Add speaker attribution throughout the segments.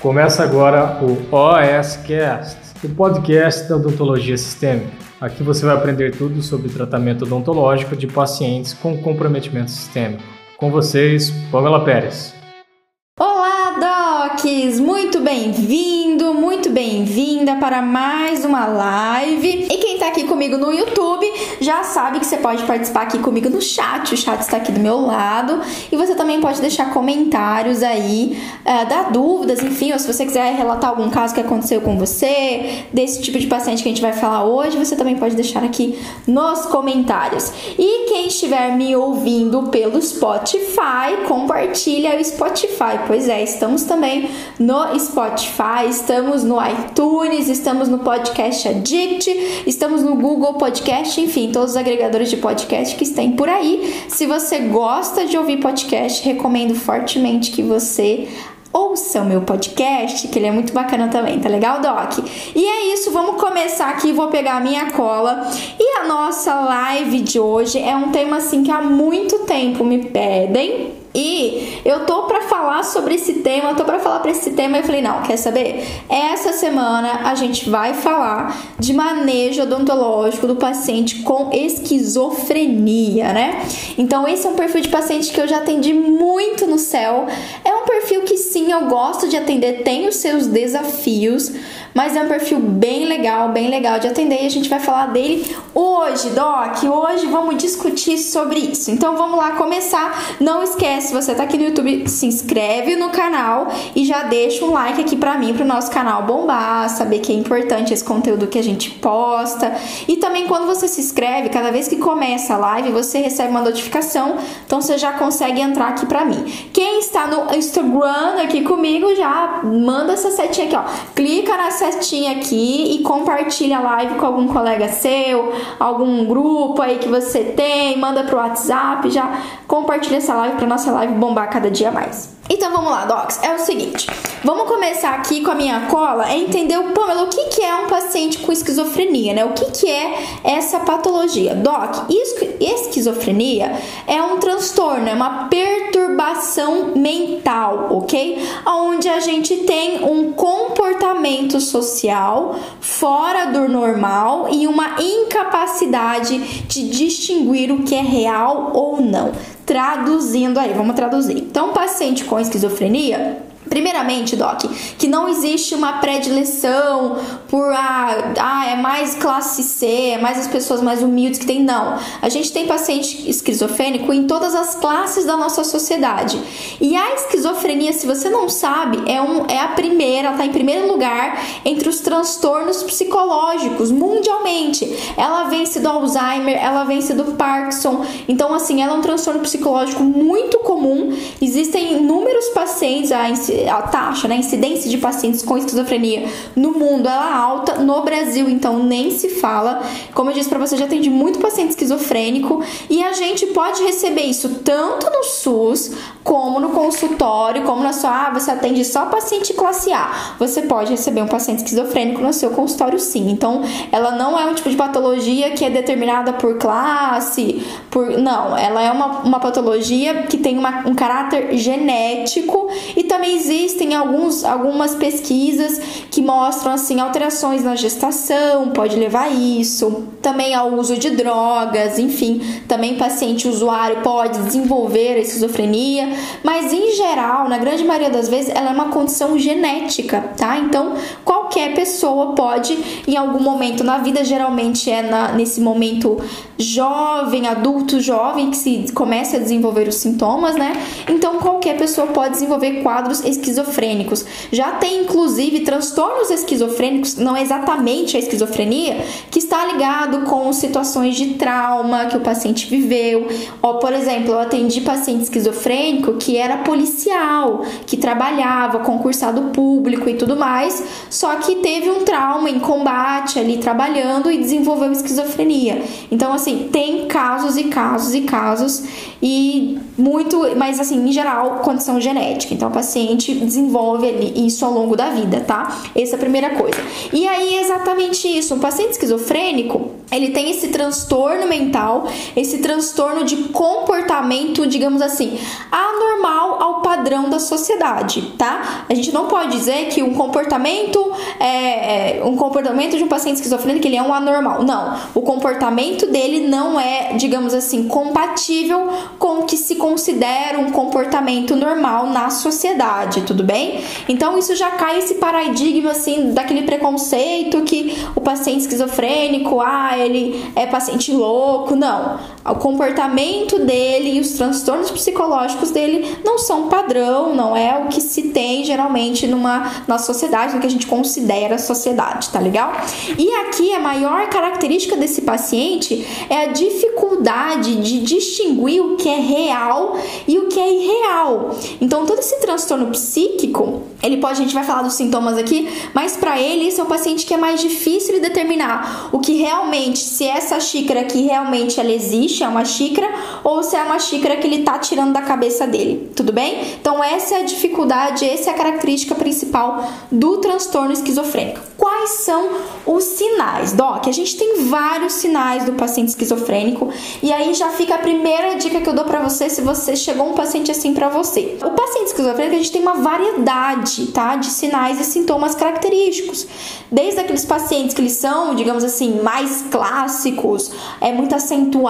Speaker 1: Começa agora o OSCast, o podcast da odontologia sistêmica. Aqui você vai aprender tudo sobre tratamento odontológico de pacientes com comprometimento sistêmico. Com vocês, Pamela Pérez.
Speaker 2: Olá, Docs! Muito bem-vindo, muito bem-vinda para mais uma live. E quem tá aqui comigo no YouTube já sabe que você pode participar aqui comigo no chat. O chat está aqui do meu lado. E você também pode deixar comentários aí, uh, dar dúvidas, enfim, ou se você quiser relatar algum caso que aconteceu com você, desse tipo de paciente que a gente vai falar hoje, você também pode deixar aqui nos comentários. E quem estiver me ouvindo pelo Spotify, compartilha o Spotify. Pois é, estamos também no Spotify, estamos no iTunes, estamos no Podcast Addict, estamos no Google Podcast, enfim, todos os agregadores de podcast que tem por aí. Se você gosta de ouvir podcast, recomendo fortemente que você ouça o meu podcast, que ele é muito bacana também, tá legal, Doc? E é isso, vamos começar aqui, vou pegar a minha cola. E a nossa live de hoje é um tema assim que há muito tempo me pedem e eu tô para falar sobre esse tema, tô para falar para esse tema e eu falei, não, quer saber? Essa semana a gente vai falar de manejo odontológico do paciente com esquizofrenia, né? Então esse é um perfil de paciente que eu já atendi muito no céu. Um perfil que sim, eu gosto de atender, tem os seus desafios, mas é um perfil bem legal, bem legal de atender e a gente vai falar dele hoje, Doc. Hoje vamos discutir sobre isso. Então vamos lá começar. Não esquece, você tá aqui no YouTube, se inscreve no canal e já deixa um like aqui para mim, pro nosso canal bombar, saber que é importante esse conteúdo que a gente posta. E também quando você se inscreve, cada vez que começa a live, você recebe uma notificação, então você já consegue entrar aqui para mim. Quem está no Instagram aqui comigo já manda essa setinha aqui, ó. Clica na setinha aqui e compartilha a live com algum colega seu, algum grupo aí que você tem, manda pro WhatsApp, já compartilha essa live para nossa live bombar cada dia mais. Então vamos lá, Docs. É o seguinte, vamos começar aqui com a minha cola é entender o Pamela, o que, que é um paciente com esquizofrenia, né? O que, que é essa patologia? Doc, esquizofrenia é um transtorno, é uma perturbação mental, ok? Onde a gente tem um comportamento social fora do normal e uma incapacidade de distinguir o que é real ou não traduzindo aí, vamos traduzir. Então, paciente com esquizofrenia Primeiramente, Doc, que não existe uma predileção por ah, ah, é mais classe C, é mais as pessoas mais humildes que tem. Não. A gente tem paciente esquizofrênico em todas as classes da nossa sociedade. E a esquizofrenia, se você não sabe, é, um, é a primeira, ela tá em primeiro lugar entre os transtornos psicológicos mundialmente. Ela vence do Alzheimer, ela vence do Parkinson. Então, assim, ela é um transtorno psicológico muito comum. Existem inúmeros pacientes, a a taxa, né, a incidência de pacientes com esquizofrenia no mundo ela é alta, no Brasil então nem se fala. Como eu disse para você, já atendi muito paciente esquizofrênico e a gente pode receber isso tanto no SUS como no consultório, como na sua, ah, você atende só paciente classe A. Você pode receber um paciente esquizofrênico no seu consultório sim. Então, ela não é um tipo de patologia que é determinada por classe, por não, ela é uma, uma patologia que tem uma, um caráter genético e também existem alguns, algumas pesquisas que mostram assim alterações na gestação, pode levar a isso, também ao uso de drogas, enfim, também paciente usuário pode desenvolver a esquizofrenia, mas em geral, na grande maioria das vezes, ela é uma condição genética, tá? Então, qualquer pessoa pode, em algum momento na vida, geralmente é na, nesse momento jovem, adulto jovem, que se começa a desenvolver os sintomas, né? Então, qualquer pessoa pode desenvolver quadros esquizofrênicos. Já tem inclusive transtornos esquizofrênicos, não exatamente a esquizofrenia, que está ligado com situações de trauma que o paciente viveu. Ou, por exemplo, eu atendi paciente esquizofrênico que era policial, que trabalhava, concursado público e tudo mais, só que teve um trauma em combate ali trabalhando e desenvolveu esquizofrenia. Então, assim, tem casos e casos e casos e muito, mas assim, em geral, condição genética. Então, o paciente desenvolve isso ao longo da vida, tá? Essa é a primeira coisa. E aí, exatamente isso. Um paciente esquizofrênico, ele tem esse transtorno mental, esse transtorno de comportamento, digamos assim, anormal ao padrão da sociedade, tá? A gente não pode dizer que um comportamento é, é um comportamento de um paciente esquizofrênico ele é um anormal. Não, o comportamento dele não é, digamos assim, compatível com o que se considera um comportamento normal na sociedade, tudo bem? Então isso já cai esse paradigma assim daquele preconceito que o paciente esquizofrênico, ah, ele é paciente louco. Não. O comportamento dele e os transtornos psicológicos dele não são padrão, não é o que se tem geralmente numa na sociedade, no que a gente considera sociedade, tá legal? E aqui a maior característica desse paciente é a dificuldade de distinguir o que é real e o que é irreal. Então todo esse transtorno psíquico, ele pode a gente vai falar dos sintomas aqui, mas para ele esse é um paciente que é mais difícil de determinar o que realmente se essa xícara aqui realmente ela existe, é uma xícara, ou se é uma xícara que ele tá tirando da cabeça dele, tudo bem? Então essa é a dificuldade, essa é a característica principal do transtorno esquizofrênico. Quais são os sinais? Doc, a gente tem vários sinais do paciente esquizofrênico e aí já fica a primeira dica que eu dou para você se você chegou um paciente assim para você. O paciente esquizofrênico a gente tem uma variedade, tá, de sinais e sintomas característicos. Desde aqueles pacientes que eles são, digamos assim, mais clássicos, é muito acentuado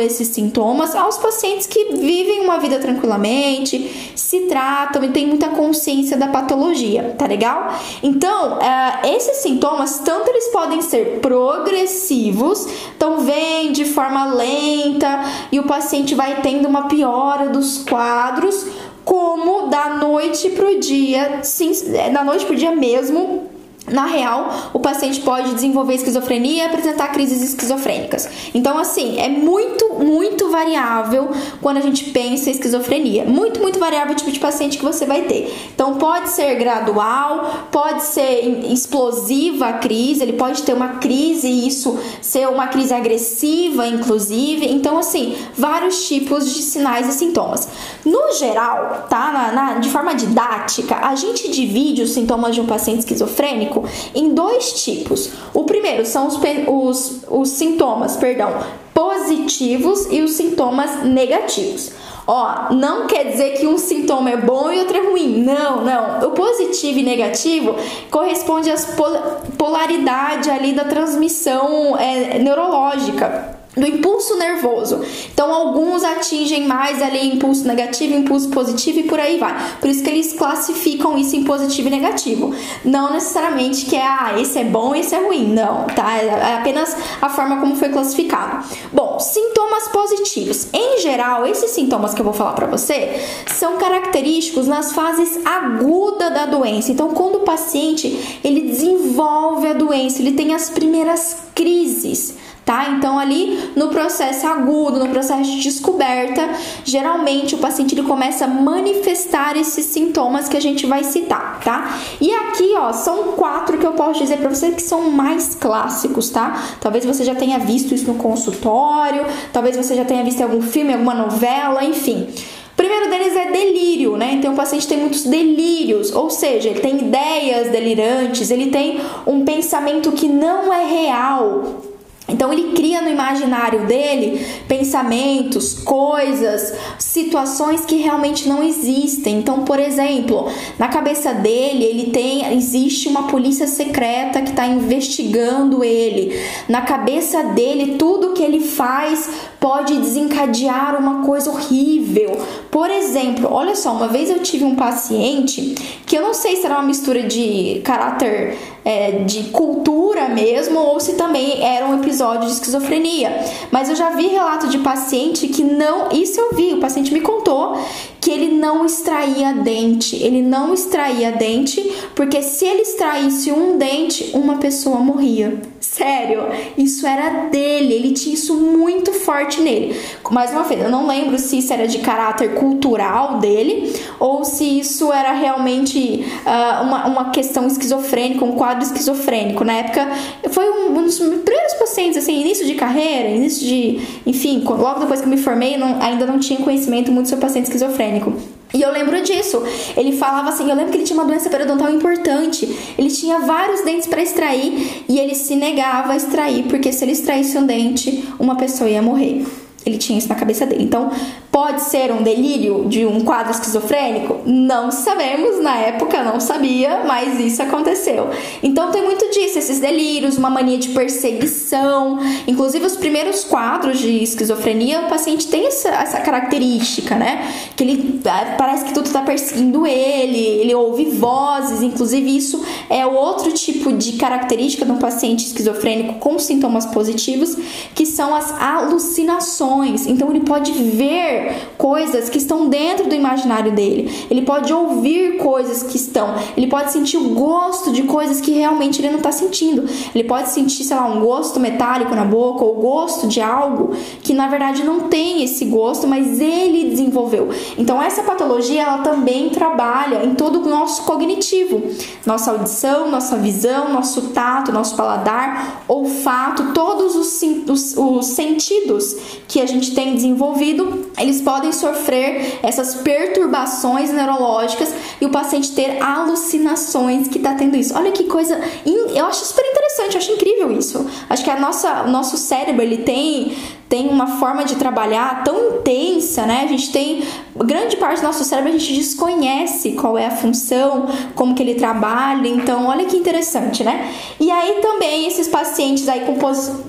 Speaker 2: esses sintomas, aos pacientes que vivem uma vida tranquilamente, se tratam e têm muita consciência da patologia, tá legal? Então, uh, esses sintomas, tanto eles podem ser progressivos, então vem de forma lenta e o paciente vai tendo uma piora dos quadros, como da noite pro dia, sim, é, da noite pro dia mesmo, na real, o paciente pode desenvolver esquizofrenia e apresentar crises esquizofrênicas. Então, assim, é muito, muito variável quando a gente pensa em esquizofrenia. Muito, muito variável o tipo de paciente que você vai ter. Então, pode ser gradual, pode ser explosiva a crise, ele pode ter uma crise e isso ser uma crise agressiva, inclusive. Então, assim, vários tipos de sinais e sintomas. No geral, tá? Na, na, de forma didática, a gente divide os sintomas de um paciente esquizofrênico em dois tipos. O primeiro são os, os, os sintomas, perdão, positivos e os sintomas negativos. Ó, não quer dizer que um sintoma é bom e outro é ruim. Não, não. O positivo e negativo corresponde às pol polaridade ali da transmissão é, neurológica do impulso nervoso. Então, alguns atingem mais ali impulso negativo, impulso positivo e por aí vai. Por isso que eles classificam isso em positivo e negativo. Não necessariamente que é, ah, esse é bom esse é ruim. Não, tá? É apenas a forma como foi classificado. Bom, sintomas positivos. Em geral, esses sintomas que eu vou falar para você são característicos nas fases agudas da doença. Então, quando o paciente ele desenvolve a doença, ele tem as primeiras crises tá? Então ali no processo agudo, no processo de descoberta, geralmente o paciente ele começa a manifestar esses sintomas que a gente vai citar, tá? E aqui, ó, são quatro que eu posso dizer para você que são mais clássicos, tá? Talvez você já tenha visto isso no consultório, talvez você já tenha visto em algum filme, alguma novela, enfim. O primeiro deles é delírio, né? Então o paciente tem muitos delírios, ou seja, ele tem ideias delirantes, ele tem um pensamento que não é real, então ele cria no imaginário dele pensamentos, coisas, situações que realmente não existem. Então, por exemplo, na cabeça dele, ele tem existe uma polícia secreta que está investigando ele. Na cabeça dele, tudo que ele faz pode desencadear uma coisa horrível. Por exemplo, olha só, uma vez eu tive um paciente que eu não sei se era uma mistura de caráter é, de cultura mesmo ou se também era um episódio de esquizofrenia. Mas eu já vi relato de paciente que não. Isso eu vi, o paciente me contou que ele não extraía dente. Ele não extraía dente porque se ele extraísse um dente, uma pessoa morria. Sério, isso era dele, ele tinha isso muito forte nele. Mais uma vez, eu não lembro se isso era de caráter cultural dele ou se isso era realmente uh, uma, uma questão esquizofrênica, um quadro esquizofrênico. Na época, foi um, um dos primeiros pacientes, assim, início de carreira, início de. Enfim, logo depois que eu me formei, não, ainda não tinha conhecimento muito sobre paciente esquizofrênico. E eu lembro disso. Ele falava assim: eu lembro que ele tinha uma doença periodontal importante. Ele tinha vários dentes para extrair e ele se negava a extrair, porque se ele extraísse um dente, uma pessoa ia morrer. Ele tinha isso na cabeça dele. Então, Pode ser um delírio de um quadro esquizofrênico? Não sabemos, na época não sabia, mas isso aconteceu. Então tem muito disso, esses delírios, uma mania de perseguição. Inclusive, os primeiros quadros de esquizofrenia, o paciente tem essa, essa característica, né? Que ele é, parece que tudo tá perseguindo ele, ele ouve vozes, inclusive isso é outro tipo de característica de um paciente esquizofrênico com sintomas positivos, que são as alucinações. Então ele pode ver coisas que estão dentro do imaginário dele. Ele pode ouvir coisas que estão. Ele pode sentir o gosto de coisas que realmente ele não está sentindo. Ele pode sentir, sei lá, um gosto metálico na boca ou gosto de algo que na verdade não tem esse gosto, mas ele desenvolveu. Então essa patologia ela também trabalha em todo o nosso cognitivo, nossa audição, nossa visão, nosso tato, nosso paladar, olfato, todos os, os, os sentidos que a gente tem desenvolvido eles podem sofrer essas perturbações neurológicas e o paciente ter alucinações que está tendo isso. Olha que coisa, eu acho super interessante, eu acho incrível isso. Acho que a nossa, o nosso cérebro ele tem tem uma forma de trabalhar tão intensa, né? A gente tem grande parte do nosso cérebro a gente desconhece qual é a função, como que ele trabalha. Então, olha que interessante, né? E aí também esses pacientes aí com,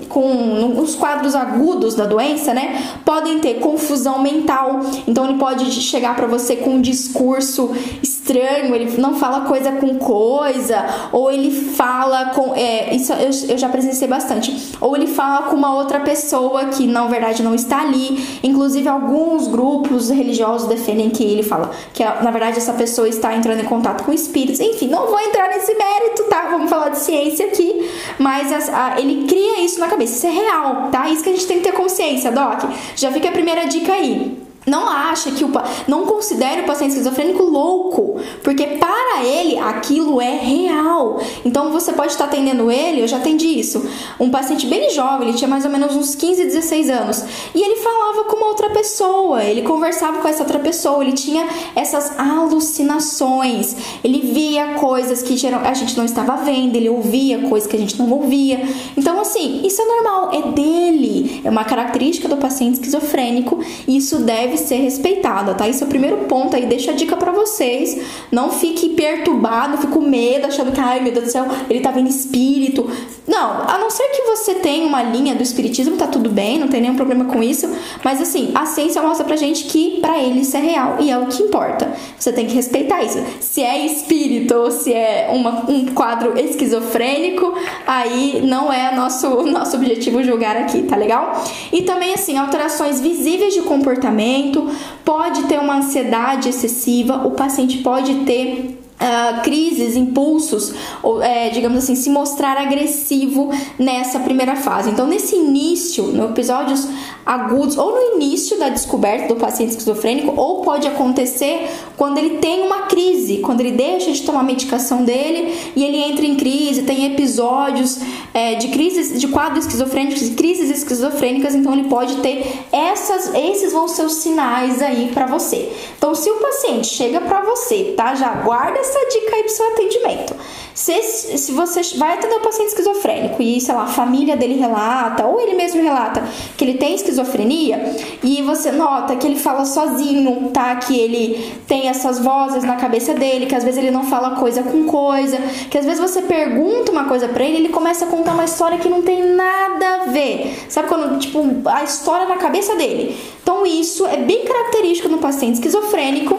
Speaker 2: com os quadros agudos da doença, né, podem ter confusão mental. Então, ele pode chegar para você com um discurso estranho, ele não fala coisa com coisa, ou ele fala com. É, isso eu, eu já presenciei bastante. Ou ele fala com uma outra pessoa que na verdade não está ali. Inclusive, alguns grupos religiosos defendem que ele fala que na verdade essa pessoa está entrando em contato com espíritos. Enfim, não vou entrar nesse mérito, tá? Vamos falar de ciência aqui, mas a, a, ele cria isso na cabeça. Isso é real, tá? Isso que a gente tem que ter consciência, Doc. Já fica a primeira dica aí. Não acha que o não considere o paciente esquizofrênico louco, porque para ele aquilo é real. Então você pode estar atendendo ele, eu já atendi isso. Um paciente bem jovem, ele tinha mais ou menos uns 15, 16 anos, e ele falava com uma outra pessoa, ele conversava com essa outra pessoa, ele tinha essas alucinações. Ele via coisas que a gente não estava vendo, ele ouvia coisas que a gente não ouvia. Então assim, isso é normal, é dele, é uma característica do paciente esquizofrênico, e isso deve ser respeitada, tá? Esse é o primeiro ponto aí, deixa a dica para vocês. Não fique perturbado, fique com medo, achando que, ai meu Deus do céu, ele tá vendo espírito. Não, a não ser que você tenha uma linha do espiritismo, tá tudo bem, não tem nenhum problema com isso. Mas assim, a ciência mostra pra gente que para ele isso é real e é o que importa. Você tem que respeitar isso. Se é espírito ou se é uma, um quadro esquizofrênico, aí não é nosso, nosso objetivo julgar aqui, tá legal? E também, assim, alterações visíveis de comportamento, pode ter uma ansiedade excessiva, o paciente pode ter Uh, crises, impulsos, ou, é, digamos assim, se mostrar agressivo nessa primeira fase. Então, nesse início, no episódios agudos, ou no início da descoberta do paciente esquizofrênico, ou pode acontecer quando ele tem uma crise, quando ele deixa de tomar a medicação dele e ele entra em crise, tem episódios é, de crises, de quadros esquizofrênicos, crises esquizofrênicas, então ele pode ter essas, esses vão ser os sinais aí para você. Então, se o paciente chega para você, tá? Já guarda essa dica aí pro seu atendimento. Se, se você vai atender um paciente esquizofrênico e, sei lá, a família dele relata, ou ele mesmo relata que ele tem esquizofrenia, e você nota que ele fala sozinho, tá? Que ele tem essas vozes na cabeça dele, que às vezes ele não fala coisa com coisa, que às vezes você pergunta uma coisa pra ele ele começa a contar uma história que não tem nada a ver. Sabe quando, tipo, a história na cabeça dele? Então, isso é bem característico no paciente esquizofrênico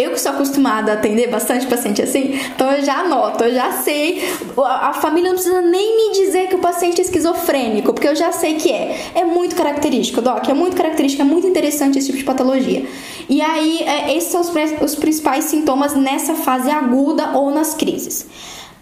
Speaker 2: eu que sou acostumada a atender bastante paciente assim, então eu já anoto, eu já sei. A família não precisa nem me dizer que o paciente é esquizofrênico, porque eu já sei que é. É muito característico, Doc, é muito característico, é muito interessante esse tipo de patologia. E aí, é, esses são os, os principais sintomas nessa fase aguda ou nas crises.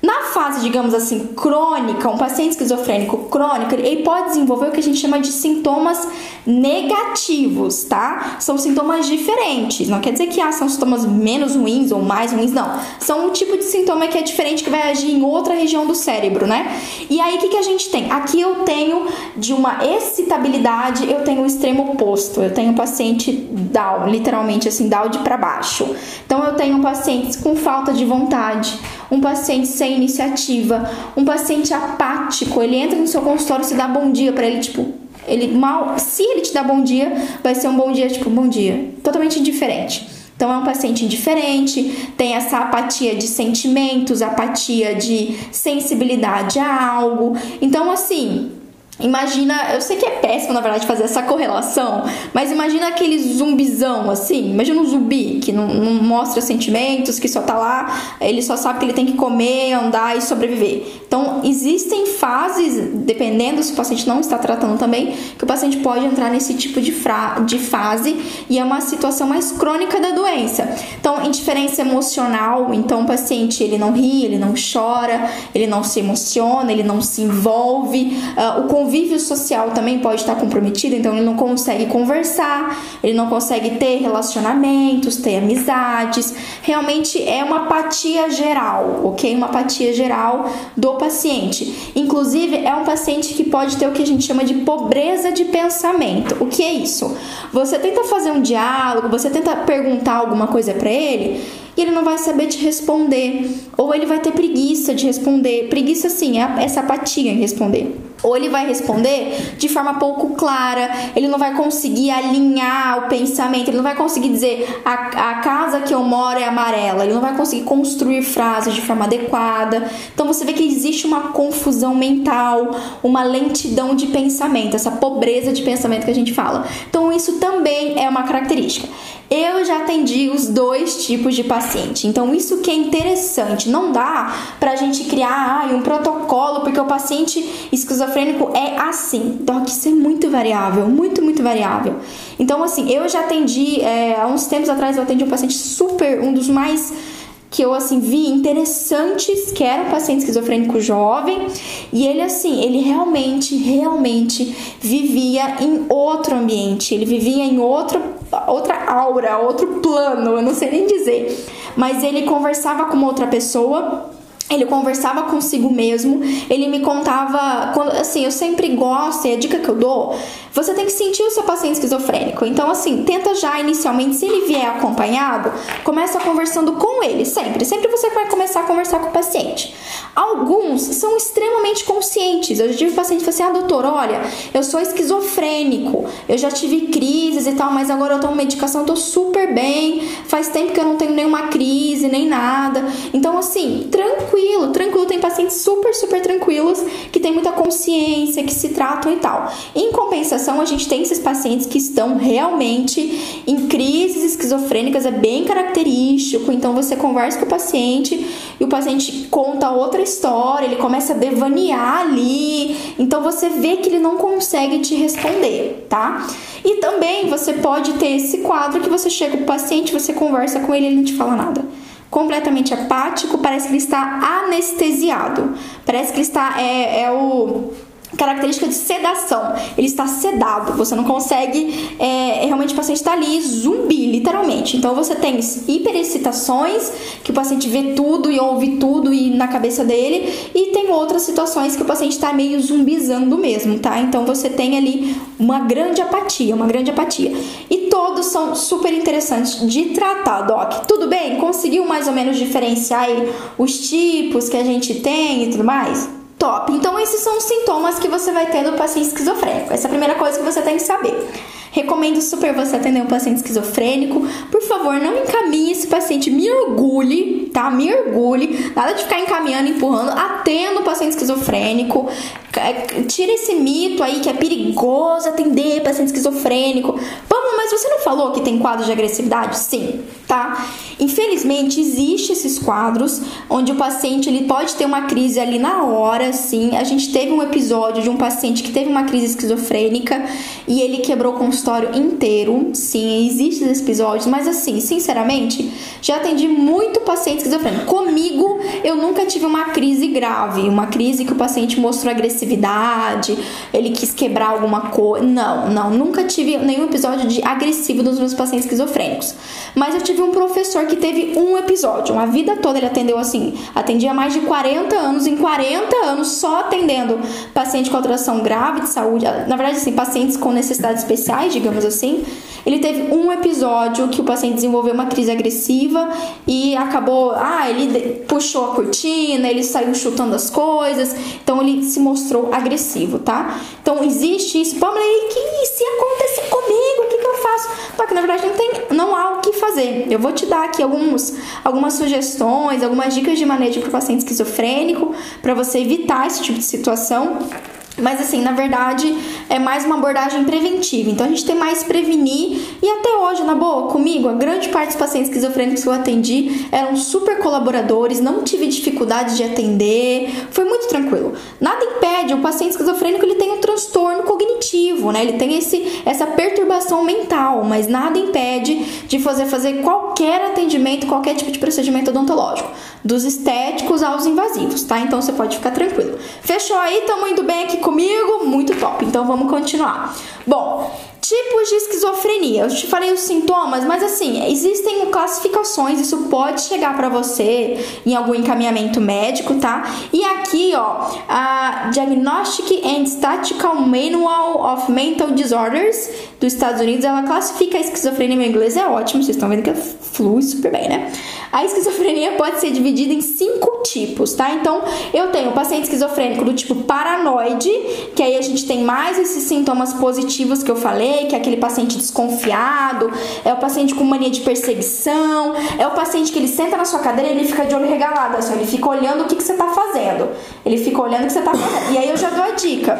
Speaker 2: Na fase, digamos assim, crônica, um paciente esquizofrênico crônico, ele pode desenvolver o que a gente chama de sintomas negativos, tá? São sintomas diferentes. Não quer dizer que ah, são sintomas menos ruins ou mais ruins, não. São um tipo de sintoma que é diferente, que vai agir em outra região do cérebro, né? E aí, o que, que a gente tem? Aqui eu tenho de uma excitabilidade, eu tenho o extremo oposto. Eu tenho um paciente down, literalmente assim, down de para baixo. Então, eu tenho pacientes com falta de vontade um paciente sem iniciativa, um paciente apático, ele entra no seu consultório se dá bom dia para ele, tipo, ele mal, se ele te dá bom dia, vai ser um bom dia, tipo, bom dia, totalmente diferente. Então, é um paciente indiferente, tem essa apatia de sentimentos, apatia de sensibilidade a algo. Então, assim, Imagina, eu sei que é péssimo na verdade fazer essa correlação, mas imagina aquele zumbizão assim, imagina um zumbi que não, não, mostra sentimentos, que só tá lá, ele só sabe que ele tem que comer, andar e sobreviver. Então, existem fases, dependendo se o paciente não está tratando também, que o paciente pode entrar nesse tipo de, fra de fase e é uma situação mais crônica da doença. Então, indiferença emocional, então o paciente ele não ri, ele não chora, ele não se emociona, ele não se envolve, uh, o convívio social também pode estar comprometido, então ele não consegue conversar, ele não consegue ter relacionamentos, ter amizades. Realmente é uma apatia geral, ok? Uma apatia geral do paciente. Inclusive, é um paciente que pode ter o que a gente chama de pobreza de pensamento. O que é isso? Você tenta fazer um diálogo, você tenta perguntar alguma coisa para ele e ele não vai saber te responder, ou ele vai ter preguiça de responder. Preguiça, sim, é essa apatia em responder. Ou ele vai responder de forma pouco clara, ele não vai conseguir alinhar o pensamento, ele não vai conseguir dizer a, a casa que eu moro é amarela, ele não vai conseguir construir frases de forma adequada. Então você vê que existe uma confusão mental, uma lentidão de pensamento, essa pobreza de pensamento que a gente fala. Então isso também é uma característica. Eu já atendi os dois tipos de paciente, então isso que é interessante. Não dá pra gente criar ah, um protocolo porque o paciente esquizofrênico é assim. Doc, isso é muito variável, muito, muito variável. Então, assim, eu já atendi, é, há uns tempos atrás, eu atendi um paciente super, um dos mais que eu assim vi interessantes, que era um paciente esquizofrênico jovem, e ele assim, ele realmente, realmente vivia em outro ambiente, ele vivia em outro, outra aura, outro plano, eu não sei nem dizer, mas ele conversava com outra pessoa ele conversava consigo mesmo, ele me contava, assim, eu sempre gosto, e a dica que eu dou, você tem que sentir o seu paciente esquizofrênico. Então, assim, tenta já inicialmente, se ele vier acompanhado, começa conversando com ele, sempre. Sempre você vai começar a conversar com o paciente. Alguns são extremamente conscientes. Eu já tive paciente que falou assim: ah, doutor, olha, eu sou esquizofrênico, eu já tive crises e tal, mas agora eu tomo medicação, tô super bem, faz tempo que eu não tenho nenhuma crise, nem nada. Então, assim, tranquilo tranquilo, tranquilo. Tem pacientes super, super tranquilos que têm muita consciência, que se tratam e tal. Em compensação, a gente tem esses pacientes que estão realmente em crises esquizofrênicas, é bem característico. Então, você conversa com o paciente e o paciente conta outra história, ele começa a devanear ali. Então, você vê que ele não consegue te responder, tá? E também você pode ter esse quadro que você chega pro paciente, você conversa com ele e ele não te fala nada completamente apático, parece que ele está anestesiado. Parece que ele está é, é o característica de sedação. Ele está sedado, você não consegue. É, realmente o paciente está ali zumbi, literalmente. Então você tem hiperexcitações, que o paciente vê tudo e ouve tudo e na cabeça dele, e tem outras situações que o paciente está meio zumbizando mesmo, tá? Então você tem ali uma grande apatia, uma grande apatia. E todos são super interessantes de tratar, Doc. Tudo bem? Conseguiu mais ou menos diferenciar os tipos que a gente tem e tudo mais? Top. Então, esses são os sintomas que você vai ter do paciente esquizofrênico. Essa é a primeira coisa que você tem que saber. Recomendo super você atender um paciente esquizofrênico. Por favor, não encaminhe esse paciente, me orgulhe, tá? Me orgulhe. Nada de ficar encaminhando, empurrando. Atenda o paciente esquizofrênico. É, tira esse mito aí que é perigoso atender paciente esquizofrênico. Vamos, mas você não falou que tem quadro de agressividade? Sim, tá? Infelizmente, existe esses quadros onde o paciente ele pode ter uma crise ali na hora, sim. A gente teve um episódio de um paciente que teve uma crise esquizofrênica e ele quebrou o consultório inteiro. Sim, existem esses episódios, mas assim, sinceramente, já atendi muito paciente esquizofrênico. Comigo, eu nunca tive uma crise grave, uma crise que o paciente mostrou agressividade, ele quis quebrar alguma coisa. Não, não, nunca tive nenhum episódio de agressivo dos meus pacientes esquizofrênicos. Mas eu tive um professor que teve um episódio, uma vida toda ele atendeu assim, atendia mais de 40 anos, em 40 anos só atendendo paciente com alteração grave de saúde, na verdade assim, pacientes com necessidades especiais, digamos assim. Ele teve um episódio que o paciente desenvolveu uma crise agressiva e acabou, ah, ele puxou a cortina, ele saiu chutando as coisas, então ele se mostrou agressivo, tá? Então existe isso, Pamela, e que se acontecer comigo, o que, que eu faço? Só que na verdade não tem, não há o que fazer. Eu vou te dar aqui alguns, algumas sugestões, algumas dicas de manejo para o paciente esquizofrênico, para você evitar esse tipo de situação. Mas assim, na verdade, é mais uma abordagem preventiva. Então a gente tem mais prevenir. E até hoje, na boa, comigo, a grande parte dos pacientes esquizofrênicos que eu atendi eram super colaboradores, não tive dificuldade de atender, foi muito tranquilo. Nada impede, o paciente esquizofrênico ele tem um transtorno cognitivo, né? Ele tem esse, essa perturbação mental, mas nada impede de fazer, fazer qualquer atendimento, qualquer tipo de procedimento odontológico, dos estéticos aos invasivos, tá? Então você pode ficar tranquilo. Fechou aí? Tamo indo bem aqui comigo? Muito top. Então vamos continuar. Bom, Tipos de esquizofrenia. Eu te falei os sintomas, mas assim, existem classificações, isso pode chegar para você em algum encaminhamento médico, tá? E aqui, ó, a Diagnostic and Statistical Manual of Mental Disorders dos Estados Unidos, ela classifica a esquizofrenia, meu inglês é ótimo, vocês estão vendo que flui super bem, né? A esquizofrenia pode ser dividida em cinco tipos, tá? Então, eu tenho paciente esquizofrênico do tipo paranoide, que aí a gente tem mais esses sintomas positivos que eu falei, que é aquele paciente desconfiado, é o paciente com mania de perseguição, é o paciente que ele senta na sua cadeira e ele fica de olho regalado, assim, ele fica olhando o que, que você tá fazendo. Ele fica olhando o que você tá fazendo. E aí eu já dou a dica.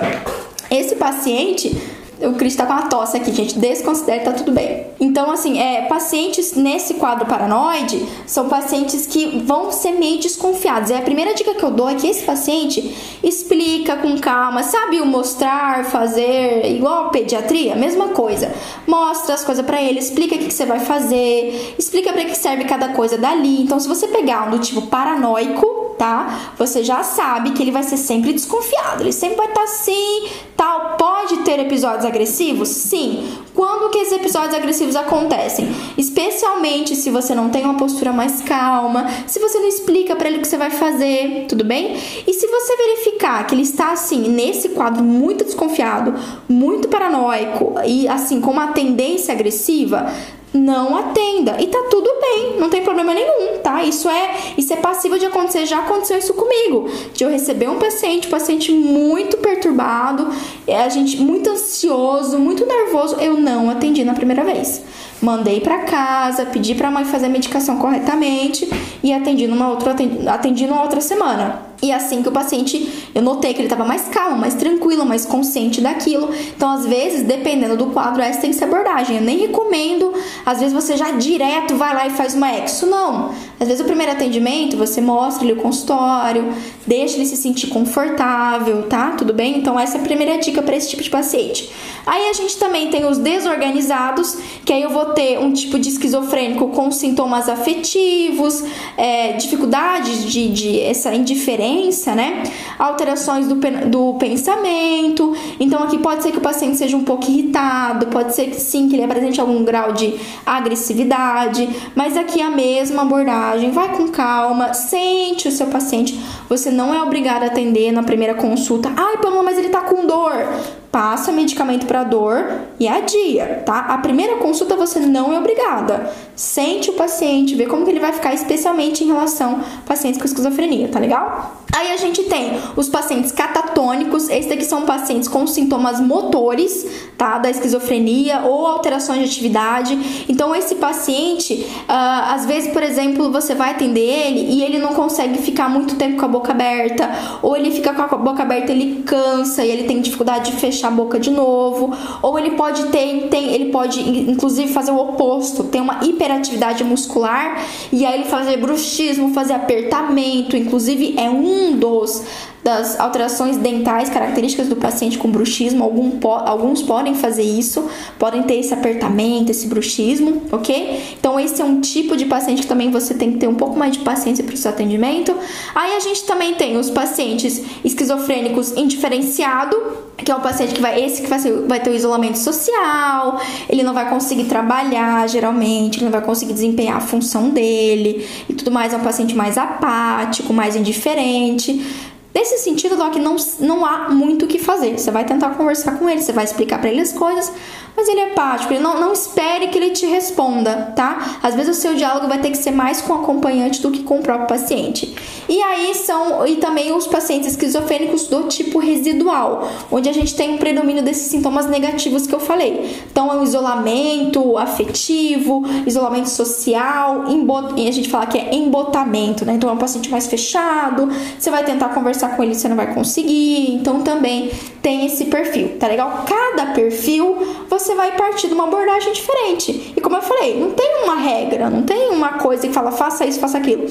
Speaker 2: Esse paciente o Cris tá com uma tosse aqui, gente. Desconsidere, tá tudo bem. Então, assim, é, pacientes nesse quadro paranoide são pacientes que vão ser meio desconfiados. E a primeira dica que eu dou é que esse paciente explica com calma, sabe o mostrar, fazer, igual a pediatria, mesma coisa. Mostra as coisas para ele, explica o que, que você vai fazer, explica para que serve cada coisa dali. Então, se você pegar um do tipo paranoico, tá? Você já sabe que ele vai ser sempre desconfiado. Ele sempre vai estar tá assim, tal. Pode ter episódios agressivos? Sim. Quando que esses episódios agressivos acontecem? Especialmente se você não tem uma postura mais calma, se você não explica para ele o que você vai fazer, tudo bem? E se você verificar que ele está assim, nesse quadro muito desconfiado, muito paranoico e assim com uma tendência agressiva, não atenda. E tá tudo bem, não tem problema nenhum, tá? Isso é, isso é passível de acontecer, já aconteceu isso comigo. De eu receber um paciente, um paciente muito perturbado, é, a gente muito ansioso, muito nervoso, eu não atendi na primeira vez. Mandei para casa, pedi para a mãe fazer a medicação corretamente e atendi numa outra atendi, numa outra semana. E assim que o paciente, eu notei que ele estava mais calmo, mais tranquilo, mais consciente daquilo. Então, às vezes, dependendo do quadro, essa tem que ser abordagem. Eu nem recomendo, às vezes você já direto vai lá e faz uma exo. Não. Às vezes o primeiro atendimento, você mostra ele o consultório, deixa ele se sentir confortável, tá? Tudo bem? Então, essa é a primeira dica para esse tipo de paciente. Aí a gente também tem os desorganizados, que aí eu vou ter um tipo de esquizofrênico com sintomas afetivos, é, dificuldades de, de essa indiferença, né? Alterações do, do pensamento. Então aqui pode ser que o paciente seja um pouco irritado, pode ser que sim, que ele apresente algum grau de agressividade, mas aqui a mesma abordagem, vai com calma, sente o seu paciente. Você não é obrigado a atender na primeira consulta. Ai, Pamela, mas ele tá com dor passa medicamento para dor e adia, tá? A primeira consulta você não é obrigada. Sente o paciente, vê como que ele vai ficar, especialmente em relação a pacientes com esquizofrenia, tá legal? Aí a gente tem os pacientes catatônicos, esses daqui são pacientes com sintomas motores, tá? Da esquizofrenia ou alterações de atividade. Então, esse paciente, uh, às vezes, por exemplo, você vai atender ele e ele não consegue ficar muito tempo com a boca aberta, ou ele fica com a boca aberta, ele cansa e ele tem dificuldade de fechar a boca de novo, ou ele pode ter, tem, ele pode inclusive fazer o oposto, ter uma hiperatividade muscular e aí ele fazer bruxismo, fazer apertamento, inclusive é um dos das alterações dentais características do paciente com bruxismo. Algum, alguns podem fazer isso, podem ter esse apertamento, esse bruxismo, ok? Então, esse é um tipo de paciente que também você tem que ter um pouco mais de paciência para o seu atendimento. Aí, a gente também tem os pacientes esquizofrênicos indiferenciado, que é o paciente que vai, esse que vai, ser, vai ter o isolamento social, ele não vai conseguir trabalhar geralmente, ele não vai conseguir desempenhar a função dele e tudo mais. É um paciente mais apático, mais indiferente. Nesse sentido, Doc, não, não há muito o que fazer. Você vai tentar conversar com ele, você vai explicar para ele as coisas, mas ele é empático, ele não, não espere que ele te responda, tá? Às vezes o seu diálogo vai ter que ser mais com o acompanhante do que com o próprio paciente. E aí são, e também os pacientes esquizofrênicos do tipo residual, onde a gente tem um predomínio desses sintomas negativos que eu falei. Então é o isolamento afetivo, isolamento social, embot, e a gente fala que é embotamento, né? Então é um paciente mais fechado, você vai tentar conversar com ele, você não vai conseguir, então também tem esse perfil, tá legal? Cada perfil você vai partir de uma abordagem diferente. E como eu falei, não tem uma regra, não tem uma coisa que fala faça isso, faça aquilo.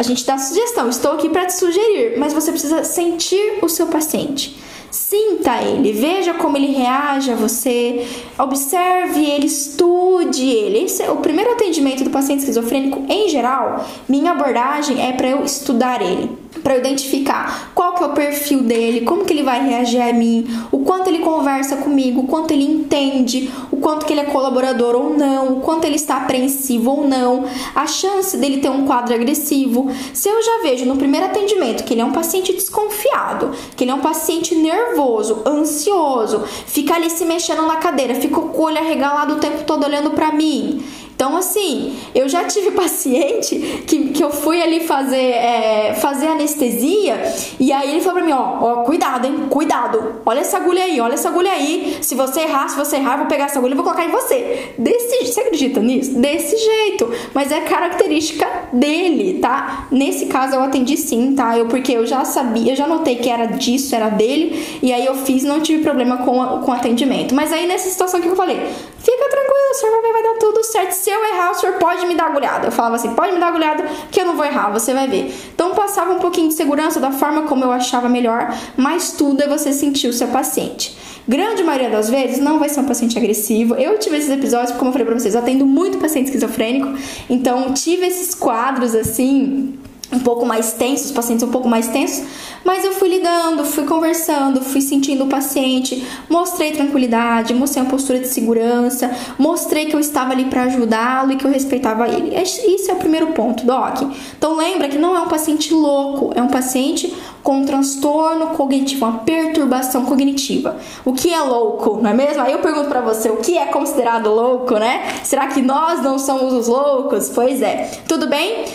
Speaker 2: A gente dá sugestão, estou aqui para te sugerir, mas você precisa sentir o seu paciente. Sinta ele, veja como ele reage a você, observe ele, estude ele. Esse é o primeiro atendimento do paciente esquizofrênico em geral. Minha abordagem é para eu estudar ele para identificar qual que é o perfil dele, como que ele vai reagir a mim, o quanto ele conversa comigo, o quanto ele entende, o quanto que ele é colaborador ou não, o quanto ele está apreensivo ou não, a chance dele ter um quadro agressivo. Se eu já vejo no primeiro atendimento que ele é um paciente desconfiado, que ele é um paciente nervoso, ansioso, fica ali se mexendo na cadeira, fica com o olho arregalado o tempo todo olhando para mim, então, assim, eu já tive paciente que, que eu fui ali fazer, é, fazer anestesia e aí ele falou pra mim: ó, ó, cuidado, hein, cuidado, olha essa agulha aí, olha essa agulha aí. Se você errar, se você errar, eu vou pegar essa agulha e vou colocar em você. Desse, você acredita nisso? Desse jeito. Mas é característica dele, tá? Nesse caso eu atendi sim, tá? Eu, porque eu já sabia, eu já notei que era disso, era dele, e aí eu fiz não tive problema com, com atendimento. Mas aí nessa situação que eu falei, fica tranquilo, o senhor vai dar tudo certo. Se eu errar, o senhor pode me dar agulhada. Eu falava assim, pode me dar agulhada, que eu não vou errar, você vai ver. Então passava um pouquinho de segurança da forma como eu achava melhor, mas tudo é você sentir o seu paciente. Grande maioria das vezes não vai ser um paciente agressivo. Eu tive esses episódios, como eu falei pra vocês, eu atendo muito paciente esquizofrênico, então tive esses quadros assim um pouco mais tensos, pacientes um pouco mais tensos, mas eu fui lidando, fui conversando, fui sentindo o paciente, mostrei tranquilidade, mostrei uma postura de segurança, mostrei que eu estava ali para ajudá-lo e que eu respeitava ele. Isso é o primeiro ponto, Doc. Então lembra que não é um paciente louco, é um paciente com um transtorno cognitivo, uma perturbação cognitiva. O que é louco, não é mesmo? Aí eu pergunto para você, o que é considerado louco, né? Será que nós não somos os loucos? Pois é. Tudo bem?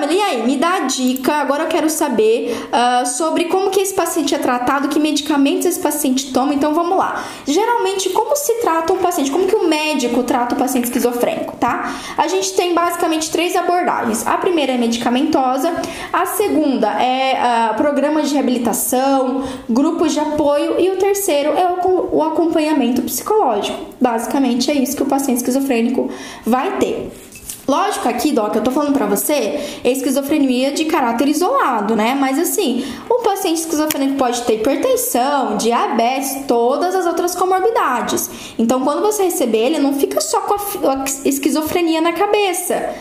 Speaker 2: Pamela, e aí? Me dá a dica. Agora eu quero saber uh, sobre como que esse paciente é tratado, que medicamentos esse paciente toma. Então vamos lá. Geralmente, como se trata um paciente? Como que o médico trata o paciente esquizofrênico, tá? A gente tem basicamente três abordagens. A primeira é medicamentosa, a segunda é uh, programas de reabilitação, grupos de apoio e o terceiro é o, o acompanhamento psicológico. Basicamente é isso que o paciente esquizofrênico vai ter. Lógico, aqui, Doc, eu tô falando pra você, é esquizofrenia de caráter isolado, né? Mas assim, o paciente esquizofrênico pode ter hipertensão, diabetes, todas as outras comorbidades. Então, quando você receber ele, não fica só com a esquizofrenia na cabeça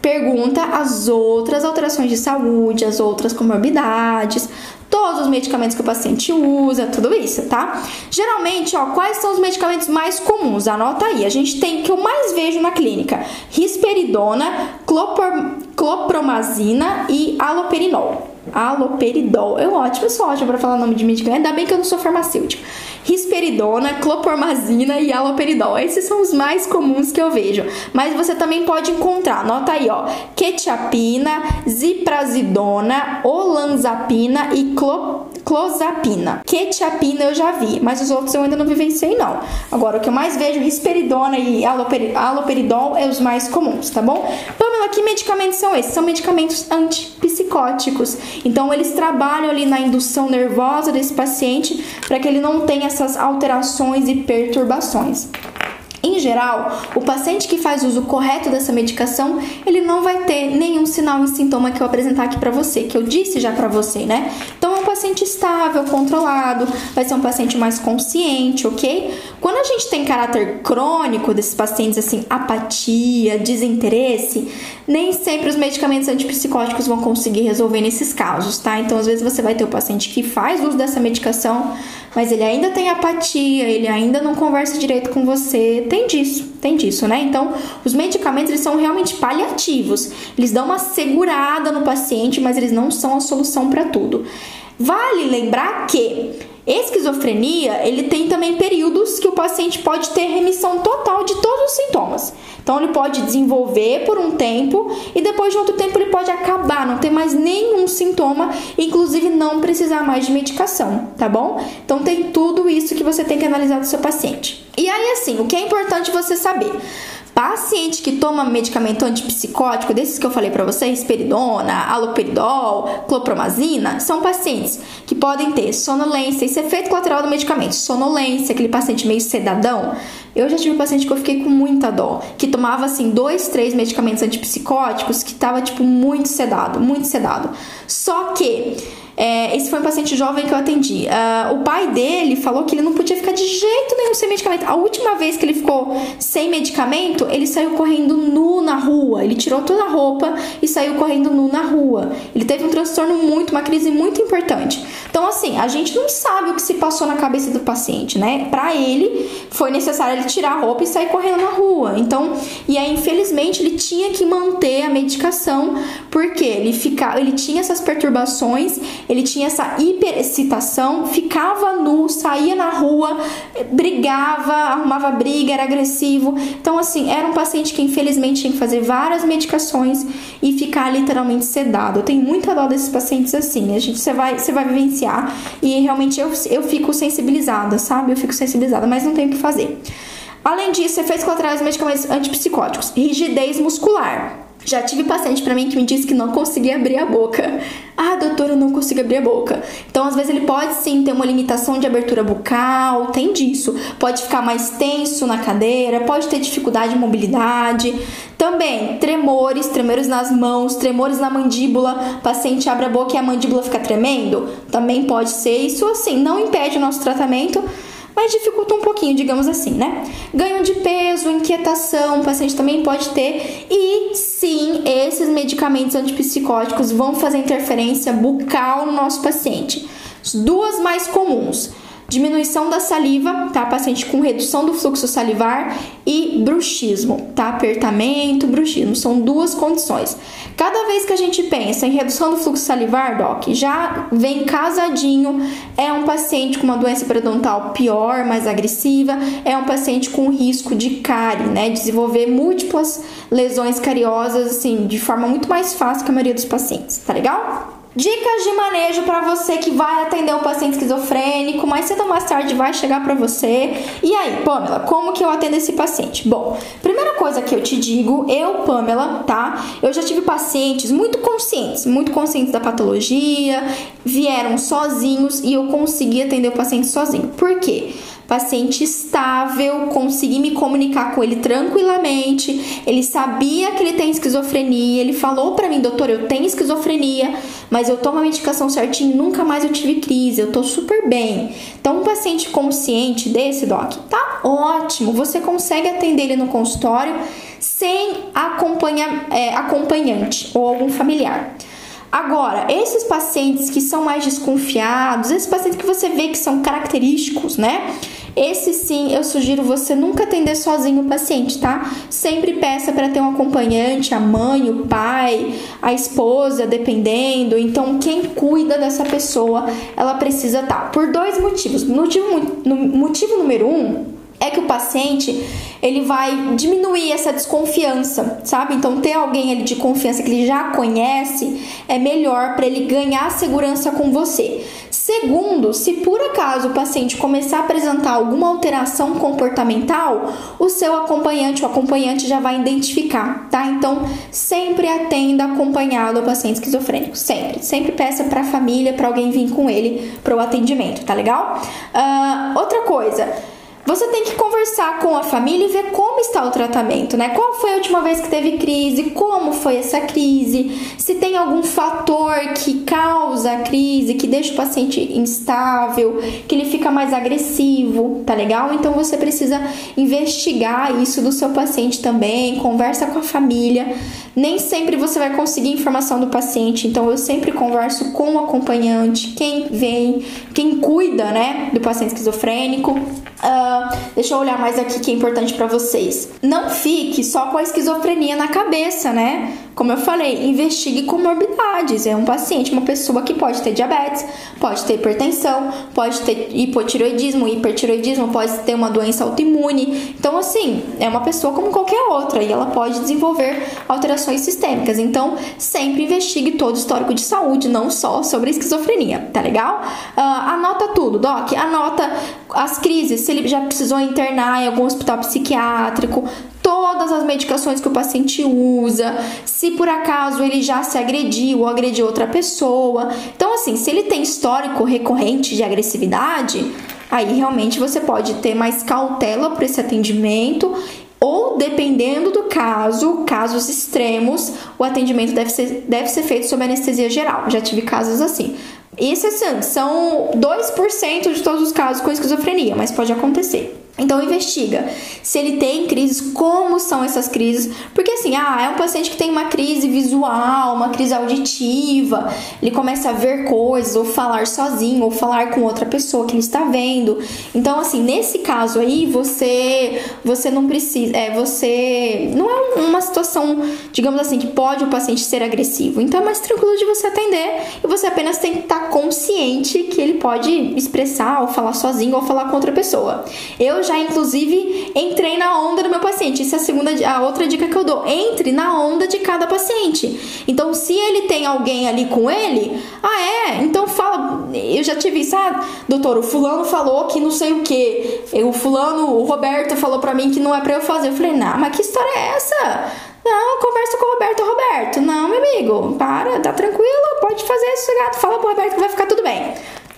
Speaker 2: pergunta as outras alterações de saúde, as outras comorbidades, todos os medicamentos que o paciente usa, tudo isso, tá? Geralmente, ó, quais são os medicamentos mais comuns? Anota aí. A gente tem que eu mais vejo na clínica: risperidona, clopor, clopromazina e aloperinol. Aloperidol. Eu ótimo, eu sou ótima para falar nome de medicamento. Ainda bem que eu não sou farmacêutico. Risperidona, clopormazina e aloperidol. Esses são os mais comuns que eu vejo. Mas você também pode encontrar, anota aí, ó, quetiapina, ziprazidona, olanzapina e clop clozapina. Quetiapina eu já vi, mas os outros eu ainda não vivenciei não. Agora, o que eu mais vejo, risperidona e aloperidol é os mais comuns, tá bom? Pamela, que medicamentos são esses? São medicamentos antipsicóticos. Então, eles trabalham ali na indução nervosa desse paciente para que ele não tenha essas alterações e perturbações. Em geral, o paciente que faz uso correto dessa medicação, ele não vai ter nenhum sinal e sintoma que eu apresentar aqui para você, que eu disse já para você, né? Um paciente estável, controlado, vai ser um paciente mais consciente, ok? Quando a gente tem caráter crônico desses pacientes, assim, apatia, desinteresse, nem sempre os medicamentos antipsicóticos vão conseguir resolver nesses casos, tá? Então, às vezes você vai ter o paciente que faz uso dessa medicação, mas ele ainda tem apatia, ele ainda não conversa direito com você. Tem disso, tem disso, né? Então, os medicamentos eles são realmente paliativos. Eles dão uma segurada no paciente, mas eles não são a solução para tudo. Vale lembrar que esquizofrenia, ele tem também períodos que o paciente pode ter remissão total de todos os sintomas. Então ele pode desenvolver por um tempo e depois de outro tempo ele pode acabar, não ter mais nenhum sintoma, inclusive não precisar mais de medicação, tá bom? Então tem tudo isso que você tem que analisar do seu paciente. E aí assim, o que é importante você saber? Paciente que toma medicamento antipsicótico, desses que eu falei para vocês, peridona, aloperidol, clopromazina, são pacientes que podem ter sonolência, esse efeito colateral do medicamento, sonolência, aquele paciente meio sedadão. Eu já tive um paciente que eu fiquei com muita dó, que tomava assim dois, três medicamentos antipsicóticos, que tava tipo muito sedado, muito sedado. Só que é, esse foi um paciente jovem que eu atendi. Uh, o pai dele falou que ele não podia ficar de jeito nenhum sem medicamento. A última vez que ele ficou sem medicamento, ele saiu correndo nu na rua. Ele tirou toda a roupa e saiu correndo nu na rua. Ele teve um transtorno muito, uma crise muito importante. Então, assim, a gente não sabe o que se passou na cabeça do paciente, né? Para ele, foi necessário ele tirar a roupa e sair correndo na rua. Então, e aí, infelizmente, ele tinha que manter a medicação porque ele ficava, ele tinha essas perturbações ele tinha essa hiperexcitação, ficava nu, saía na rua, brigava, arrumava briga, era agressivo. Então, assim, era um paciente que infelizmente tinha que fazer várias medicações e ficar literalmente sedado. Eu tenho muita dó desses pacientes assim. A gente você vai, você vai vivenciar e realmente eu, eu fico sensibilizada, sabe? Eu fico sensibilizada, mas não tenho o que fazer. Além disso, efeitos colaterais de medicamentos antipsicóticos, rigidez muscular. Já tive paciente para mim que me disse que não conseguia abrir a boca. Ah, doutor, eu não consigo abrir a boca. Então, às vezes, ele pode sim ter uma limitação de abertura bucal, tem disso. Pode ficar mais tenso na cadeira, pode ter dificuldade de mobilidade. Também, tremores, tremores nas mãos, tremores na mandíbula. O paciente abre a boca e a mandíbula fica tremendo. Também pode ser. Isso, assim, não impede o nosso tratamento mas dificulta um pouquinho, digamos assim, né? Ganho de peso, inquietação, o paciente também pode ter. E sim, esses medicamentos antipsicóticos vão fazer interferência bucal no nosso paciente. As duas mais comuns diminuição da saliva, tá? Paciente com redução do fluxo salivar e bruxismo, tá? Apertamento, bruxismo, são duas condições. Cada vez que a gente pensa em redução do fluxo salivar, doc, já vem casadinho, é um paciente com uma doença periodontal pior, mais agressiva, é um paciente com risco de cárie, né? Desenvolver múltiplas lesões cariosas, assim, de forma muito mais fácil que a maioria dos pacientes, tá legal? Dicas de manejo para você que vai atender um paciente esquizofrênico, mais cedo ou mais tarde vai chegar para você. E aí, Pamela, como que eu atendo esse paciente? Bom, primeira coisa que eu te digo, eu, Pamela, tá? Eu já tive pacientes muito conscientes, muito conscientes da patologia, vieram sozinhos e eu consegui atender o paciente sozinho. Por quê? Paciente estável, consegui me comunicar com ele tranquilamente. Ele sabia que ele tem esquizofrenia. Ele falou para mim, doutor, eu tenho esquizofrenia, mas eu tomo a medicação certinho, nunca mais eu tive crise, eu tô super bem. Então, um paciente consciente desse, doc, tá ótimo. Você consegue atender ele no consultório sem acompanha, é, acompanhante ou algum familiar. Agora, esses pacientes que são mais desconfiados, esses pacientes que você vê que são característicos, né? Esse sim, eu sugiro você nunca atender sozinho o paciente, tá? Sempre peça para ter um acompanhante, a mãe, o pai, a esposa, dependendo. Então, quem cuida dessa pessoa, ela precisa estar. Tá. Por dois motivos. Motivo, motivo número um é que o paciente ele vai diminuir essa desconfiança, sabe? Então ter alguém ali de confiança que ele já conhece é melhor para ele ganhar segurança com você. Segundo, se por acaso o paciente começar a apresentar alguma alteração comportamental, o seu acompanhante, o acompanhante já vai identificar, tá? Então, sempre atenda acompanhado ao paciente esquizofrênico, sempre. Sempre peça para a família, para alguém vir com ele para o atendimento, tá legal? Uh, outra coisa, você tem que conversar com a família e ver como está o tratamento, né? Qual foi a última vez que teve crise? Como foi essa crise? Se tem algum fator que causa a crise, que deixa o paciente instável, que ele fica mais agressivo, tá legal? Então você precisa investigar isso do seu paciente também, conversa com a família. Nem sempre você vai conseguir informação do paciente, então eu sempre converso com o acompanhante, quem vem, quem cuida, né, do paciente esquizofrênico. Uh, deixa eu olhar mais aqui que é importante para vocês. Não fique só com a esquizofrenia na cabeça, né? Como eu falei, investigue comorbidades. É um paciente, uma pessoa que pode ter diabetes, pode ter hipertensão, pode ter hipotiroidismo, hipertiroidismo, pode ter uma doença autoimune. Então, assim, é uma pessoa como qualquer outra e ela pode desenvolver alterações sistêmicas. Então, sempre investigue todo o histórico de saúde, não só sobre esquizofrenia, tá legal? Uh, anota tudo, Doc. Anota as crises, se ele já precisou internar em algum hospital psiquiátrico, todas as medicações que o paciente usa, se por acaso ele já se agrediu ou agrediu outra pessoa. Então, assim, se ele tem histórico recorrente de agressividade, aí realmente você pode ter mais cautela para esse atendimento. Ou, dependendo do caso, casos extremos, o atendimento deve ser, deve ser feito sob anestesia geral. Já tive casos assim. Isso assim, são 2% de todos os casos com esquizofrenia, mas pode acontecer. Então investiga se ele tem crises, como são essas crises, porque assim, ah, é um paciente que tem uma crise visual, uma crise auditiva, ele começa a ver coisas ou falar sozinho ou falar com outra pessoa que ele está vendo. Então assim, nesse caso aí, você você não precisa, é, você não é uma situação, digamos assim, que pode o paciente ser agressivo. Então é mais tranquilo de você atender e você apenas tem que estar consciente que ele pode expressar ou falar sozinho ou falar com outra pessoa. Eu já, inclusive, entrei na onda do meu paciente. Isso é a segunda, a outra dica que eu dou. Entre na onda de cada paciente. Então, se ele tem alguém ali com ele, ah, é? Então fala. Eu já tive isso, ah, doutor, o fulano falou que não sei o que. O fulano, o Roberto falou pra mim que não é pra eu fazer. Eu falei, não, mas que história é essa? Não, conversa com o Roberto. Roberto, não, meu amigo, para, tá tranquilo, pode fazer isso, gato. Fala pro Roberto que vai ficar tudo bem.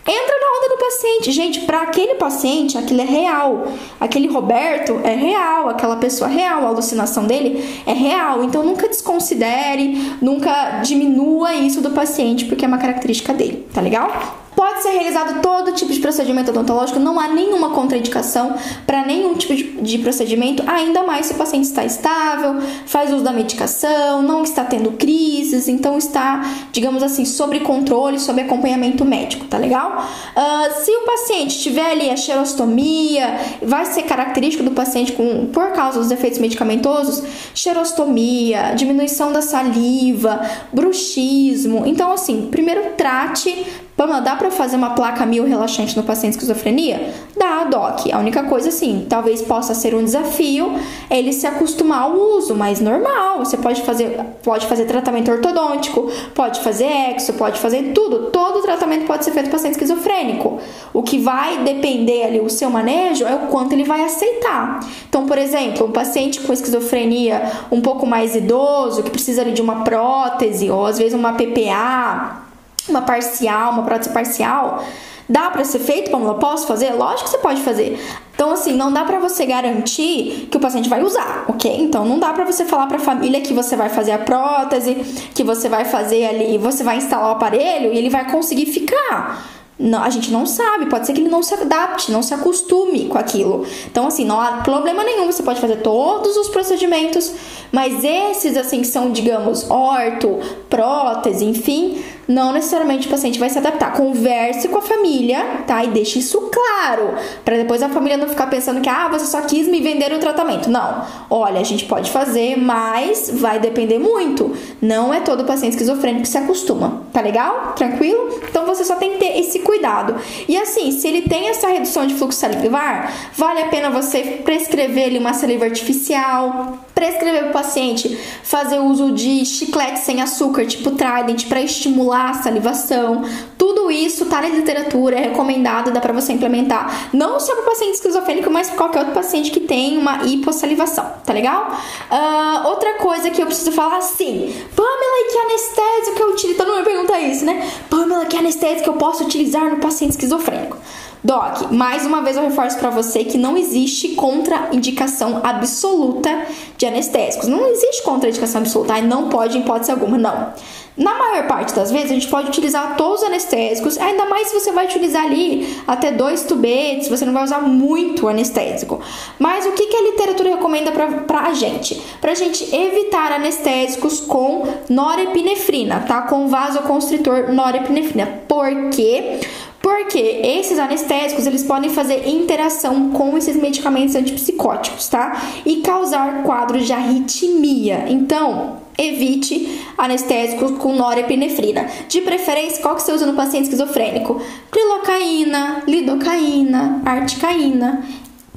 Speaker 2: Entra na onda do paciente. Gente, para aquele paciente, aquilo é real. Aquele Roberto é real, aquela pessoa é real, a alucinação dele é real. Então nunca desconsidere, nunca diminua isso do paciente, porque é uma característica dele, tá legal? Pode ser realizado todo tipo de procedimento odontológico, não há nenhuma contraindicação para nenhum tipo de, procedimento, ainda mais se o paciente está estável, faz uso da medicação, não está tendo crises, então está, digamos assim, sob controle, sob acompanhamento médico, tá legal? Uh, se o paciente tiver ali a xerostomia, vai ser característico do paciente com, por causa dos efeitos medicamentosos, xerostomia, diminuição da saliva, bruxismo. Então, assim, primeiro trate Pamela, dá para fazer uma placa mil relaxante no paciente esquizofrenia? Dá, doc. A única coisa, assim, talvez possa ser um desafio ele se acostumar ao uso, mas normal. Você pode fazer, pode fazer tratamento ortodôntico, pode fazer exo, pode fazer tudo. Todo tratamento pode ser feito no paciente esquizofrênico. O que vai depender ali, o seu manejo, é o quanto ele vai aceitar. Então, por exemplo, um paciente com esquizofrenia um pouco mais idoso, que precisa ali de uma prótese, ou às vezes uma PPA, uma parcial, uma prótese parcial, dá para ser feito, Pamela? Posso fazer? Lógico que você pode fazer. Então, assim, não dá para você garantir que o paciente vai usar, ok? Então, não dá para você falar para a família que você vai fazer a prótese, que você vai fazer ali, você vai instalar o aparelho e ele vai conseguir ficar. Não, a gente não sabe, pode ser que ele não se adapte, não se acostume com aquilo. Então, assim, não há problema nenhum, você pode fazer todos os procedimentos, mas esses, assim, que são, digamos, orto, prótese, enfim, não necessariamente o paciente vai se adaptar. Converse com a família, tá? E deixe isso claro, para depois a família não ficar pensando que ah, você só quis me vender o tratamento. Não. Olha, a gente pode fazer, mas vai depender muito. Não é todo paciente esquizofrênico que se acostuma. Tá legal? Tranquilo? Então você só tem que ter esse cuidado. E assim, se ele tem essa redução de fluxo salivar, vale a pena você prescrever ele uma saliva artificial, prescrever para o paciente fazer uso de chiclete sem açúcar, tipo Trident, para estimular a salivação. Tudo isso tá na literatura, é recomendado, dá para você implementar, não só para paciente esquizofrênico, mas para qualquer outro paciente que tem uma hipossalivação, tá legal? Uh, outra coisa que eu preciso falar assim, Pamela, que anestésico eu utilizo? Todo mundo pergunta isso, né? Pamela, que anestésico eu posso utilizar no paciente esquizofrênico? Doc, mais uma vez eu reforço para você que não existe contraindicação absoluta de anestésicos. Não existe contraindicação absoluta, não pode em hipótese alguma, não. Na maior parte das vezes, a gente pode utilizar todos os anestésicos, ainda mais se você vai utilizar ali até dois tubetes, você não vai usar muito anestésico. Mas o que, a literatura recomenda para a gente? Para a gente evitar anestésicos com norepinefrina, tá? Com vasoconstritor norepinefrina. Por quê? Porque esses anestésicos, eles podem fazer interação com esses medicamentos antipsicóticos, tá? E causar quadros de arritmia. Então, evite anestésicos com norepinefrina. De preferência, qual que você usa no paciente esquizofrênico? Clilocaína, lidocaína, articaína.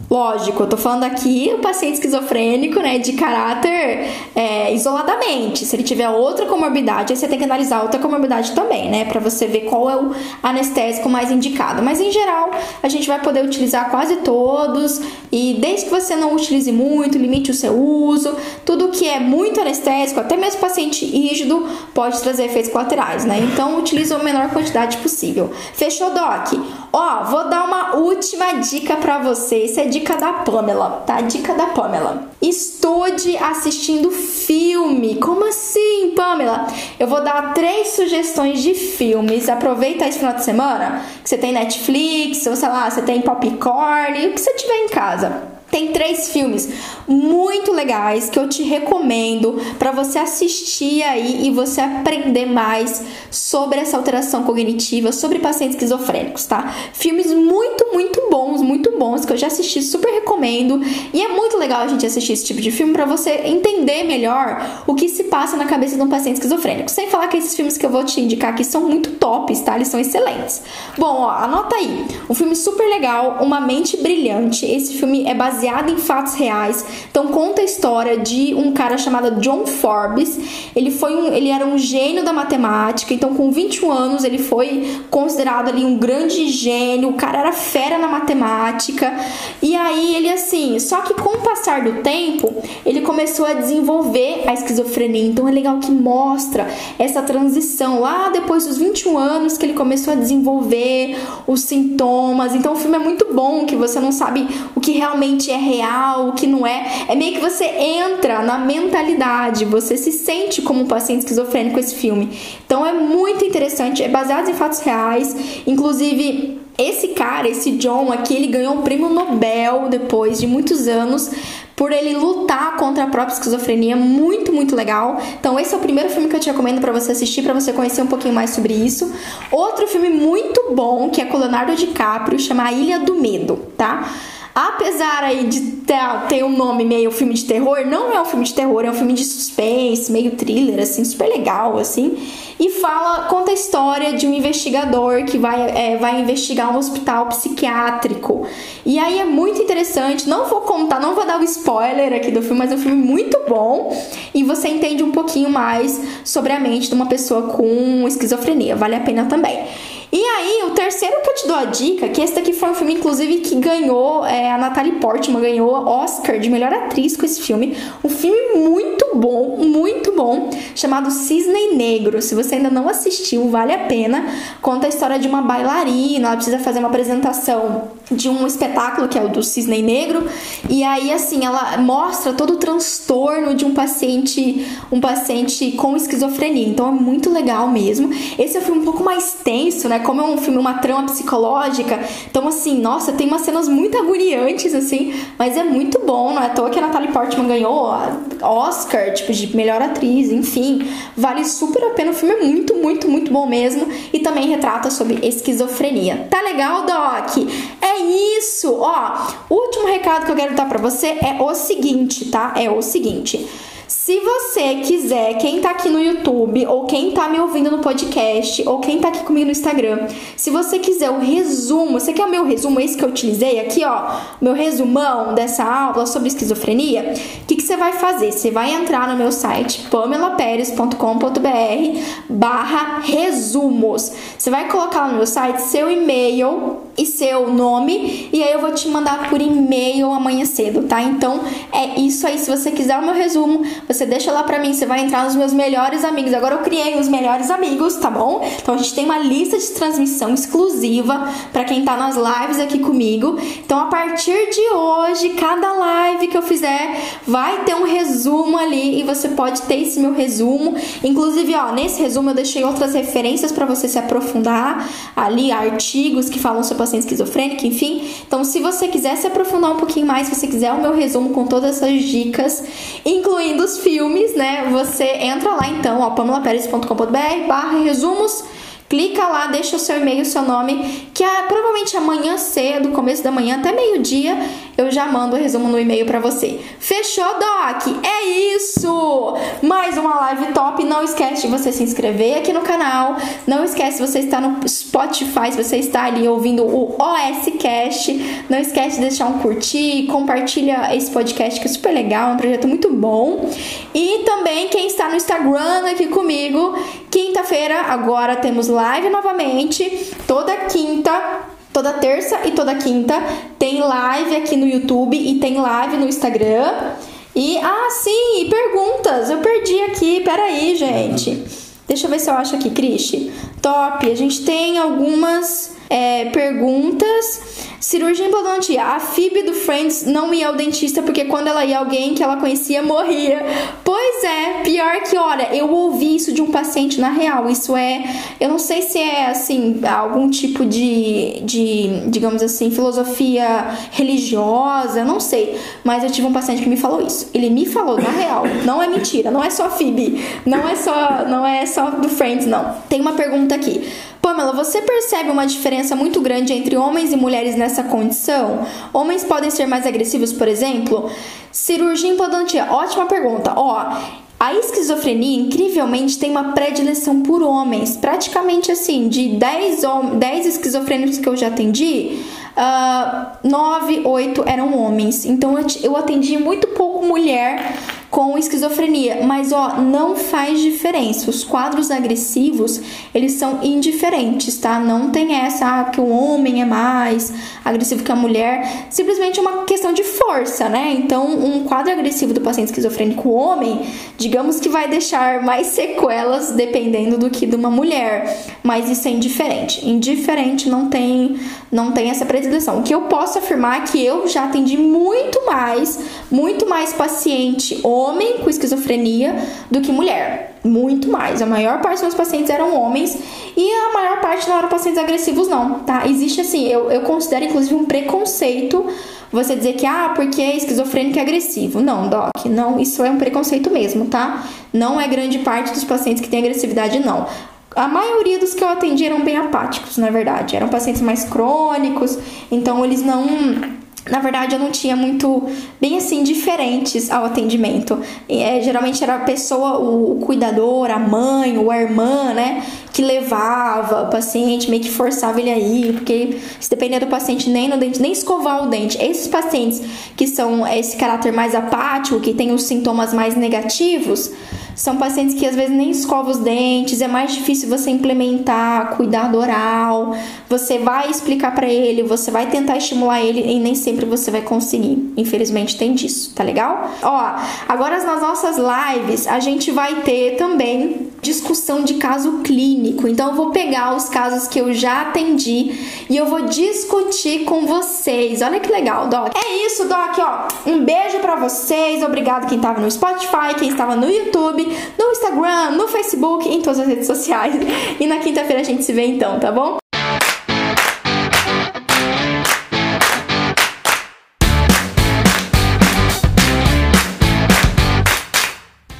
Speaker 2: Lógico, eu tô falando aqui o paciente esquizofrênico, né, de caráter é, isoladamente. Se ele tiver outra comorbidade, aí você tem que analisar outra comorbidade também, né, para você ver qual é o anestésico mais indicado. Mas em geral, a gente vai poder utilizar quase todos e desde que você não utilize muito, limite o seu uso. Tudo que é muito anestésico, até mesmo paciente rígido, pode trazer efeitos colaterais, né? Então, utilize a menor quantidade possível. Fechou, Doc? Ó, vou dar uma última dica para você. Isso é dica da Pamela, tá? Dica da Pamela. Estude assistindo filme. Como assim, Pamela? Eu vou dar três sugestões de filmes. Aproveita esse final de semana que você tem Netflix, ou sei lá, você tem popcorn, o que você tiver em casa. Tem três filmes muito legais que eu te recomendo para você assistir aí e você aprender mais sobre essa alteração cognitiva, sobre pacientes esquizofrênicos, tá? Filmes muito, muito bons, muito bons que eu já assisti, super recomendo. E é muito legal a gente assistir esse tipo de filme para você entender melhor o que se passa na cabeça de um paciente esquizofrênico. Sem falar que esses filmes que eu vou te indicar aqui são muito tops, tá? Eles são excelentes. Bom, ó, anota aí. Um filme super legal, Uma Mente Brilhante. Esse filme é baseado baseada em fatos reais. Então conta a história de um cara chamado John Forbes. Ele foi um, ele era um gênio da matemática. Então com 21 anos ele foi considerado ali um grande gênio. O cara era fera na matemática. E aí ele assim, só que com o passar do tempo, ele começou a desenvolver a esquizofrenia. Então é legal que mostra essa transição lá depois dos 21 anos que ele começou a desenvolver os sintomas. Então o filme é muito bom, que você não sabe o que realmente é real, o que não é. É meio que você entra na mentalidade, você se sente como um paciente esquizofrênico esse filme. Então é muito interessante, é baseado em fatos reais, inclusive esse cara, esse John aqui, ele ganhou um prêmio Nobel depois de muitos anos por ele lutar contra a própria esquizofrenia, muito, muito legal. Então esse é o primeiro filme que eu te recomendo para você assistir, para você conhecer um pouquinho mais sobre isso. Outro filme muito bom, que é com Leonardo DiCaprio, chama A Ilha do Medo, tá? Apesar aí de ter, um nome meio filme de terror, não é um filme de terror, é um filme de suspense, meio thriller, assim, super legal, assim. E fala, conta a história de um investigador que vai, é, vai investigar um hospital psiquiátrico. E aí é muito interessante, não vou contar, não vou dar o um spoiler aqui do filme, mas é um filme muito bom. E você entende um pouquinho mais sobre a mente de uma pessoa com esquizofrenia, vale a pena também. E aí, o terceiro que eu te dou a dica, que esse daqui foi um filme, inclusive, que ganhou, é, a Natalie Portman ganhou Oscar de melhor atriz com esse filme. Um filme muito bom, muito bom, chamado Cisne Negro. Se você ainda não assistiu, vale a pena. Conta a história de uma bailarina, ela precisa fazer uma apresentação de um espetáculo que é o do Cisne Negro. E aí, assim, ela mostra todo o transtorno de um paciente, um paciente com esquizofrenia. Então é muito legal mesmo. Esse é um filme um pouco mais tenso, né? Né? Como é um filme, uma trama psicológica, então assim, nossa, tem umas cenas muito agoniantes, assim, mas é muito bom, não é à toa que a Natalie Portman ganhou Oscar, tipo, de melhor atriz, enfim, vale super a pena, o filme é muito, muito, muito bom mesmo, e também retrata sobre esquizofrenia. Tá legal, Doc? É isso! Ó, último recado que eu quero dar pra você é o seguinte, tá? É o seguinte. Se você quiser, quem tá aqui no YouTube, ou quem tá me ouvindo no podcast, ou quem tá aqui comigo no Instagram, se você quiser o resumo, você quer o meu resumo, esse que eu utilizei aqui, ó, meu resumão dessa aula sobre esquizofrenia, o que, que você vai fazer? Você vai entrar no meu site, pamelaperes.com.br barra resumos. Você vai colocar lá no meu site seu e-mail e seu nome, e aí eu vou te mandar por e-mail amanhã cedo, tá? Então é isso aí. Se você quiser o meu resumo, você deixa lá pra mim, você vai entrar nos meus melhores amigos. Agora eu criei os melhores amigos, tá bom? Então a gente tem uma lista de transmissão exclusiva para quem tá nas lives aqui comigo. Então a partir de hoje, cada live que eu fizer vai ter um resumo ali e você pode ter esse meu resumo. Inclusive, ó, nesse resumo eu deixei outras referências para você se aprofundar ali, artigos que falam sobre paciente esquizofrênico, enfim. Então, se você quiser se aprofundar um pouquinho mais, se você quiser o meu resumo com todas essas dicas, incluindo os filmes, né? Você entra lá então, ó, pamelaperes.com.br barra resumos Clica lá, deixa o seu e-mail, seu nome, que é, provavelmente amanhã cedo, começo da manhã, até meio-dia, eu já mando o resumo no e-mail para você. Fechou, Doc? É isso! Mais uma live top. Não esquece de você se inscrever aqui no canal. Não esquece, você está no Spotify, se você está ali ouvindo o OS Cast. Não esquece de deixar um curtir, compartilha esse podcast que é super legal, é um projeto muito bom. E também quem está no Instagram aqui comigo, quinta-feira agora temos live novamente, toda quinta, toda terça e toda quinta tem live aqui no YouTube e tem live no Instagram. E ah, sim, perguntas. Eu perdi aqui, peraí, gente. Deixa eu ver se eu acho aqui, Cristi. Top. A gente tem algumas é, perguntas. Cirurgia implantante. A Phoebe do Friends não ia ao dentista porque quando ela ia alguém que ela conhecia morria. Pois é, pior que, olha, eu ouvi isso de um paciente na real. Isso é, eu não sei se é assim, algum tipo de, de digamos assim, filosofia religiosa, não sei. Mas eu tive um paciente que me falou isso. Ele me falou na real. Não é mentira, não é só Phoebe. Não é só, não é só do Friends, não. Tem uma pergunta aqui. Pamela, você percebe uma diferença muito grande entre homens e mulheres nessa condição? Homens podem ser mais agressivos, por exemplo? Cirurgia implantia, ótima pergunta. Ó, a esquizofrenia, incrivelmente, tem uma predileção por homens. Praticamente assim, de 10, 10 esquizofrênicos que eu já atendi, uh, 9, 8 eram homens. Então eu atendi muito pouco mulher com esquizofrenia, mas ó, não faz diferença. Os quadros agressivos, eles são indiferentes, tá? Não tem essa ah, que o homem é mais agressivo que a mulher, simplesmente é uma questão de força, né? Então, um quadro agressivo do paciente esquizofrênico homem, digamos que vai deixar mais sequelas dependendo do que de uma mulher, mas isso é indiferente. Indiferente não tem não tem essa predileção. O que eu posso afirmar é que eu já atendi muito mais, muito mais paciente homem com esquizofrenia do que mulher. Muito mais. A maior parte dos meus pacientes eram homens e a maior parte não eram pacientes agressivos, não, tá? Existe assim, eu, eu considero inclusive um preconceito você dizer que, ah, porque é esquizofrênico é agressivo. Não, Doc, não, isso é um preconceito mesmo, tá? Não é grande parte dos pacientes que têm agressividade, não. A maioria dos que eu atendi eram bem apáticos, na verdade. Eram pacientes mais crônicos, então eles não na verdade, eu não tinha muito, bem assim, diferentes ao atendimento. É, geralmente era a pessoa, o, o cuidador, a mãe ou a irmã, né, que levava o paciente, meio que forçava ele aí, porque se depender do paciente nem no dente, nem escovar o dente. Esses pacientes que são esse caráter mais apático, que tem os sintomas mais negativos, são pacientes que às vezes nem escovam os dentes, é mais difícil você implementar cuidado oral. Você vai explicar para ele, você vai tentar estimular ele e nem sempre você vai conseguir. Infelizmente tem disso, tá legal? Ó, agora nas nossas lives a gente vai ter também discussão de caso clínico. Então eu vou pegar os casos que eu já atendi e eu vou discutir com vocês. Olha que legal, Doc. É isso, Doc, ó. Um beijo para vocês. Obrigado quem tava no Spotify, quem estava no YouTube no Instagram, no Facebook, em todas as redes sociais. E na quinta-feira a gente se vê então, tá bom?